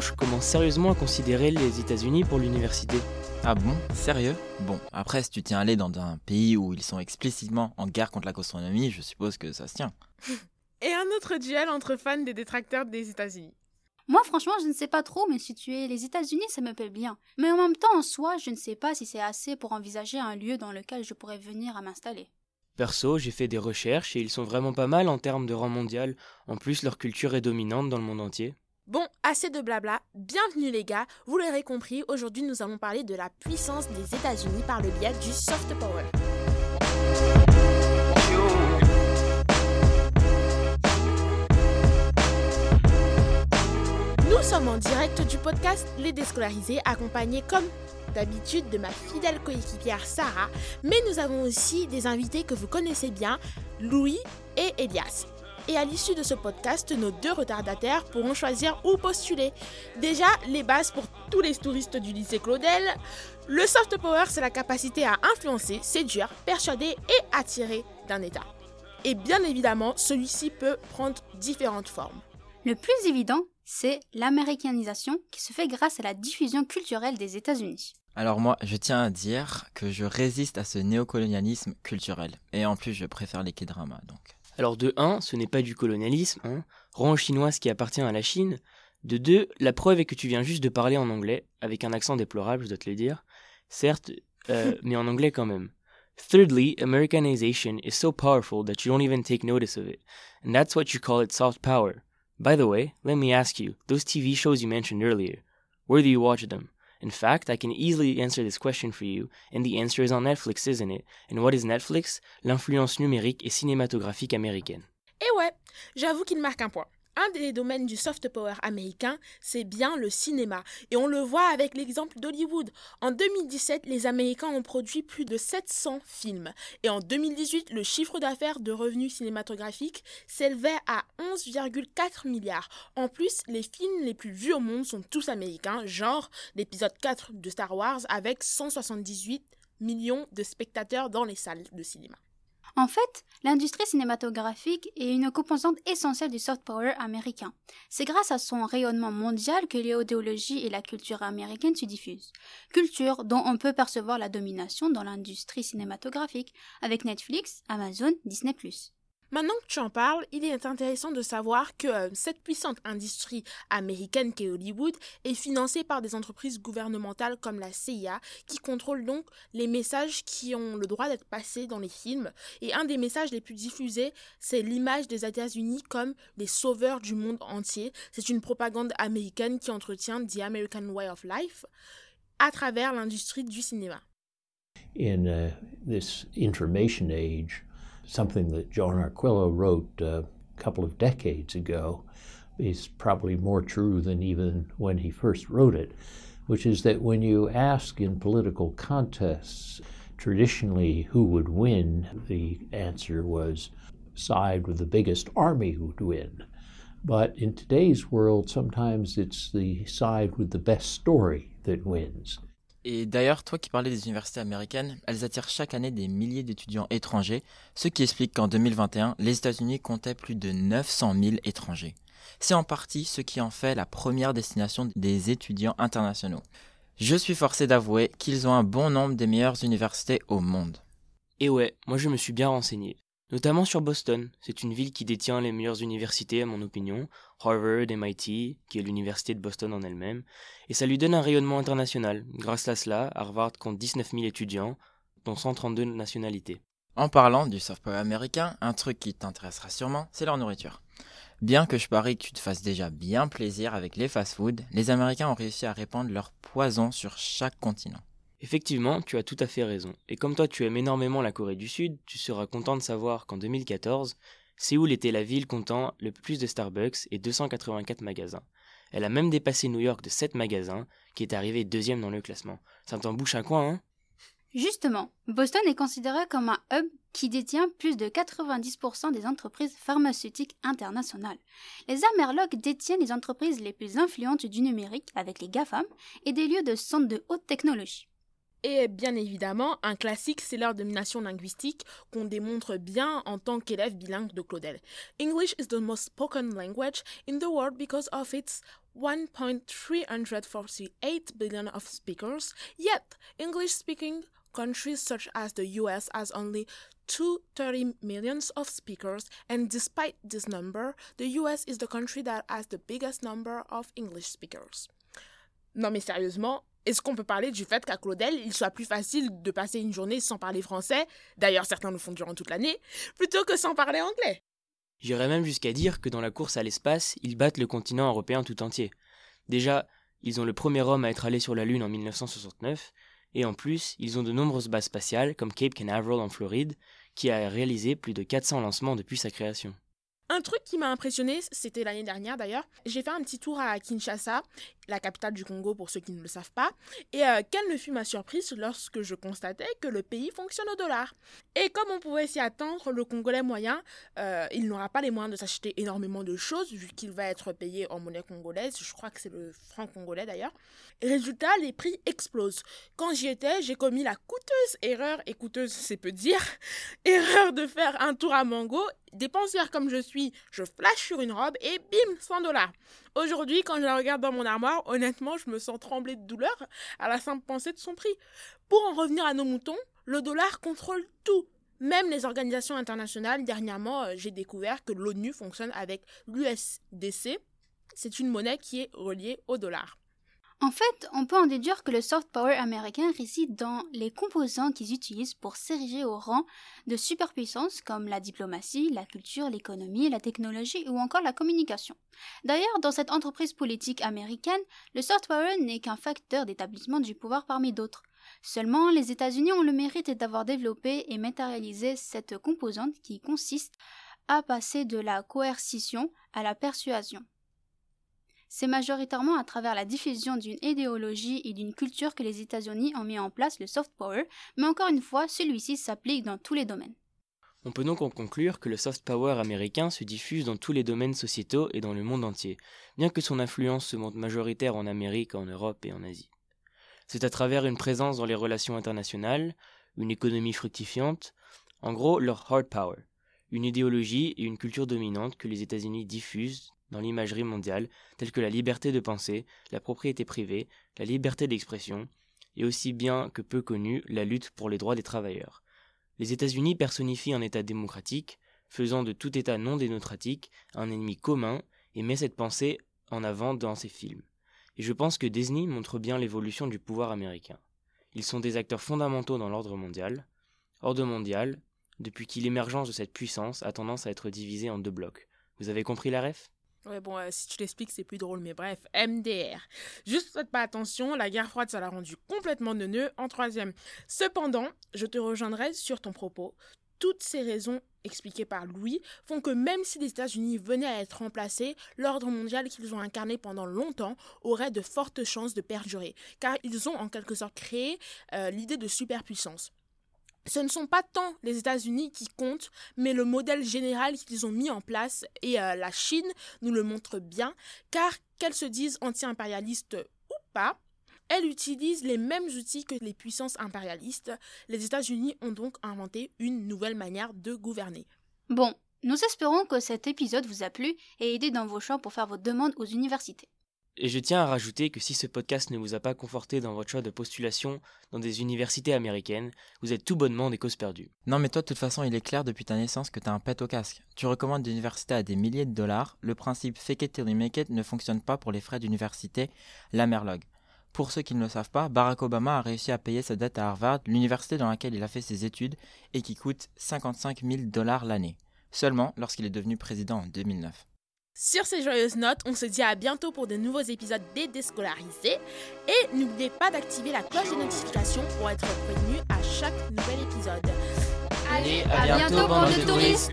je commence sérieusement à considérer les États-Unis pour l'université? Ah bon? Sérieux? Bon, après, si tu tiens à aller dans un pays où ils sont explicitement en guerre contre la gastronomie, je suppose que ça se tient. Et un autre duel entre fans des détracteurs des États-Unis. Moi, franchement, je ne sais pas trop, mais situer les États-Unis, ça me plaît bien. Mais en même temps, en soi, je ne sais pas si c'est assez pour envisager un lieu dans lequel je pourrais venir à m'installer. Perso, j'ai fait des recherches et ils sont vraiment pas mal en termes de rang mondial. En plus, leur culture est dominante dans le monde entier. Bon, assez de blabla. Bienvenue les gars. Vous l'aurez compris, aujourd'hui nous allons parler de la puissance des États-Unis par le biais du soft power. Nous sommes en direct du podcast Les Déscolarisés, accompagnés comme d'habitude de ma fidèle coéquipière Sarah, mais nous avons aussi des invités que vous connaissez bien, Louis et Elias. Et à l'issue de ce podcast, nos deux retardataires pourront choisir où postuler. Déjà, les bases pour tous les touristes du lycée Claudel. Le soft power, c'est la capacité à influencer, séduire, persuader et attirer d'un État. Et bien évidemment, celui-ci peut prendre différentes formes. Le plus évident, c'est l'américanisation qui se fait grâce à la diffusion culturelle des États-Unis. Alors moi, je tiens à dire que je résiste à ce néocolonialisme culturel. Et en plus, je préfère les K-dramas, donc. Alors de 1, ce n'est pas du colonialisme, hein, rend aux Chinois ce qui appartient à la Chine. De 2, la preuve est que tu viens juste de parler en anglais, avec un accent déplorable, je dois te le dire. Certes, euh, mais en anglais quand même. Thirdly, Americanization is so powerful that you don't even take notice of it. And that's what you call it soft power. By the way, let me ask you, those TV shows you mentioned earlier, where do you watch them? In fact, I can easily answer this question for you, and the answer is on Netflix, isn't it? And what is Netflix? L'influence numérique et cinématographique américaine. Et ouais, j'avoue qu'il marque un point. Un des domaines du soft power américain, c'est bien le cinéma. Et on le voit avec l'exemple d'Hollywood. En 2017, les Américains ont produit plus de 700 films. Et en 2018, le chiffre d'affaires de revenus cinématographiques s'élevait à 11,4 milliards. En plus, les films les plus vus au monde sont tous américains, genre l'épisode 4 de Star Wars avec 178 millions de spectateurs dans les salles de cinéma. En fait, l'industrie cinématographique est une composante essentielle du soft power américain. C'est grâce à son rayonnement mondial que l'idéologie et la culture américaine se diffusent. Culture dont on peut percevoir la domination dans l'industrie cinématographique avec Netflix, Amazon, Disney+. Maintenant que tu en parles, il est intéressant de savoir que euh, cette puissante industrie américaine qu'est Hollywood est financée par des entreprises gouvernementales comme la CIA qui contrôlent donc les messages qui ont le droit d'être passés dans les films. Et un des messages les plus diffusés, c'est l'image des États-Unis comme les sauveurs du monde entier. C'est une propagande américaine qui entretient The American Way of Life à travers l'industrie du cinéma. In uh, something that John Arquillo wrote uh, a couple of decades ago is probably more true than even when he first wrote it, which is that when you ask in political contests traditionally who would win, the answer was side with the biggest army would win. But in today's world, sometimes it's the side with the best story that wins. Et d'ailleurs, toi qui parlais des universités américaines, elles attirent chaque année des milliers d'étudiants étrangers, ce qui explique qu'en 2021, les États-Unis comptaient plus de 900 000 étrangers. C'est en partie ce qui en fait la première destination des étudiants internationaux. Je suis forcé d'avouer qu'ils ont un bon nombre des meilleures universités au monde. Et ouais, moi je me suis bien renseigné. Notamment sur Boston, c'est une ville qui détient les meilleures universités à mon opinion, Harvard, MIT, qui est l'université de Boston en elle-même, et ça lui donne un rayonnement international. Grâce à cela, Harvard compte 19 000 étudiants, dont 132 nationalités. En parlant du soft power américain, un truc qui t'intéressera sûrement, c'est leur nourriture. Bien que je parie que tu te fasses déjà bien plaisir avec les fast-foods, les Américains ont réussi à répandre leur poison sur chaque continent. Effectivement, tu as tout à fait raison. Et comme toi tu aimes énormément la Corée du Sud, tu seras content de savoir qu'en 2014, Séoul était la ville comptant le plus de Starbucks et 284 magasins. Elle a même dépassé New York de 7 magasins, qui est arrivé deuxième dans le classement. Ça t'en bouche un coin, hein? Justement, Boston est considéré comme un hub qui détient plus de 90% des entreprises pharmaceutiques internationales. Les Amerlocs détiennent les entreprises les plus influentes du numérique avec les GAFAM et des lieux de centres de haute technologie. Et bien évidemment, un classique, c'est leur domination linguistique qu'on démontre bien en tant qu'élève bilingue de Claudel. English is the most spoken language in the world because of its 1.348 billion of speakers, yet English-speaking countries such as the US has only 230 millions of speakers, and despite this number, the US is the country that has the biggest number of English speakers. Non mais sérieusement, est-ce qu'on peut parler du fait qu'à Claudel, il soit plus facile de passer une journée sans parler français, d'ailleurs certains le font durant toute l'année, plutôt que sans parler anglais J'irais même jusqu'à dire que dans la course à l'espace, ils battent le continent européen tout entier. Déjà, ils ont le premier homme à être allé sur la Lune en 1969, et en plus, ils ont de nombreuses bases spatiales, comme Cape Canaveral en Floride, qui a réalisé plus de 400 lancements depuis sa création. Un truc qui m'a impressionné, c'était l'année dernière d'ailleurs, j'ai fait un petit tour à Kinshasa, la capitale du Congo pour ceux qui ne le savent pas, et euh, quelle ne fut ma surprise lorsque je constatais que le pays fonctionne au dollar. Et comme on pouvait s'y attendre, le Congolais moyen, euh, il n'aura pas les moyens de s'acheter énormément de choses vu qu'il va être payé en monnaie congolaise, je crois que c'est le franc congolais d'ailleurs. Résultat, les prix explosent. Quand j'y étais, j'ai commis la coûteuse erreur, et coûteuse c'est peu dire, erreur de faire un tour à Mango, dépensière comme je suis, je flash sur une robe et bim, 100 dollars. Aujourd'hui, quand je la regarde dans mon armoire, honnêtement, je me sens trembler de douleur à la simple pensée de son prix. Pour en revenir à nos moutons, le dollar contrôle tout. Même les organisations internationales, dernièrement, euh, j'ai découvert que l'ONU fonctionne avec l'USDC. C'est une monnaie qui est reliée au dollar. En fait, on peut en déduire que le soft power américain réside dans les composants qu'ils utilisent pour s'ériger au rang de superpuissance comme la diplomatie, la culture, l'économie, la technologie ou encore la communication. D'ailleurs, dans cette entreprise politique américaine, le soft power n'est qu'un facteur d'établissement du pouvoir parmi d'autres. Seulement, les États-Unis ont le mérite d'avoir développé et matérialisé cette composante qui consiste à passer de la coercition à la persuasion. C'est majoritairement à travers la diffusion d'une idéologie et d'une culture que les États-Unis ont mis en place le soft power, mais encore une fois, celui-ci s'applique dans tous les domaines. On peut donc en conclure que le soft power américain se diffuse dans tous les domaines sociétaux et dans le monde entier, bien que son influence se montre majoritaire en Amérique, en Europe et en Asie. C'est à travers une présence dans les relations internationales, une économie fructifiante, en gros leur hard power, une idéologie et une culture dominante que les États-Unis diffusent dans l'imagerie mondiale, telles que la liberté de penser, la propriété privée, la liberté d'expression, et aussi bien que peu connue, la lutte pour les droits des travailleurs. Les États-Unis personnifient un État démocratique, faisant de tout État non démocratique un ennemi commun, et met cette pensée en avant dans ses films. Et je pense que Disney montre bien l'évolution du pouvoir américain. Ils sont des acteurs fondamentaux dans l'ordre mondial. Ordre mondial, depuis qu'il l'émergence de cette puissance a tendance à être divisée en deux blocs. Vous avez compris la ref? Ouais, bon, euh, si tu l'expliques, c'est plus drôle, mais bref, MDR. Juste faites pas attention, la guerre froide, ça l'a rendu complètement neuneux en troisième. Cependant, je te rejoindrai sur ton propos. Toutes ces raisons expliquées par Louis font que même si les États-Unis venaient à être remplacés, l'ordre mondial qu'ils ont incarné pendant longtemps aurait de fortes chances de perdurer, car ils ont en quelque sorte créé euh, l'idée de superpuissance ce ne sont pas tant les États-Unis qui comptent, mais le modèle général qu'ils ont mis en place, et euh, la Chine nous le montre bien, car qu'elle se dise anti-impérialiste ou pas, elle utilise les mêmes outils que les puissances impérialistes. Les États-Unis ont donc inventé une nouvelle manière de gouverner. Bon, nous espérons que cet épisode vous a plu et aidé dans vos choix pour faire vos demandes aux universités. Et je tiens à rajouter que si ce podcast ne vous a pas conforté dans votre choix de postulation dans des universités américaines, vous êtes tout bonnement des causes perdues. Non mais toi de toute façon il est clair depuis ta naissance que t'as un pet au casque. Tu recommandes des universités à des milliers de dollars, le principe fake it till you make it ne fonctionne pas pour les frais d'université, la merlog. Pour ceux qui ne le savent pas, Barack Obama a réussi à payer sa dette à Harvard, l'université dans laquelle il a fait ses études, et qui coûte 55 000 dollars l'année, seulement lorsqu'il est devenu président en 2009. Sur ces joyeuses notes, on se dit à bientôt pour de nouveaux épisodes des Déscolarisés. Et n'oubliez pas d'activer la cloche de notification pour être prévenu à chaque nouvel épisode. Allez, à, bientôt, bande de touristes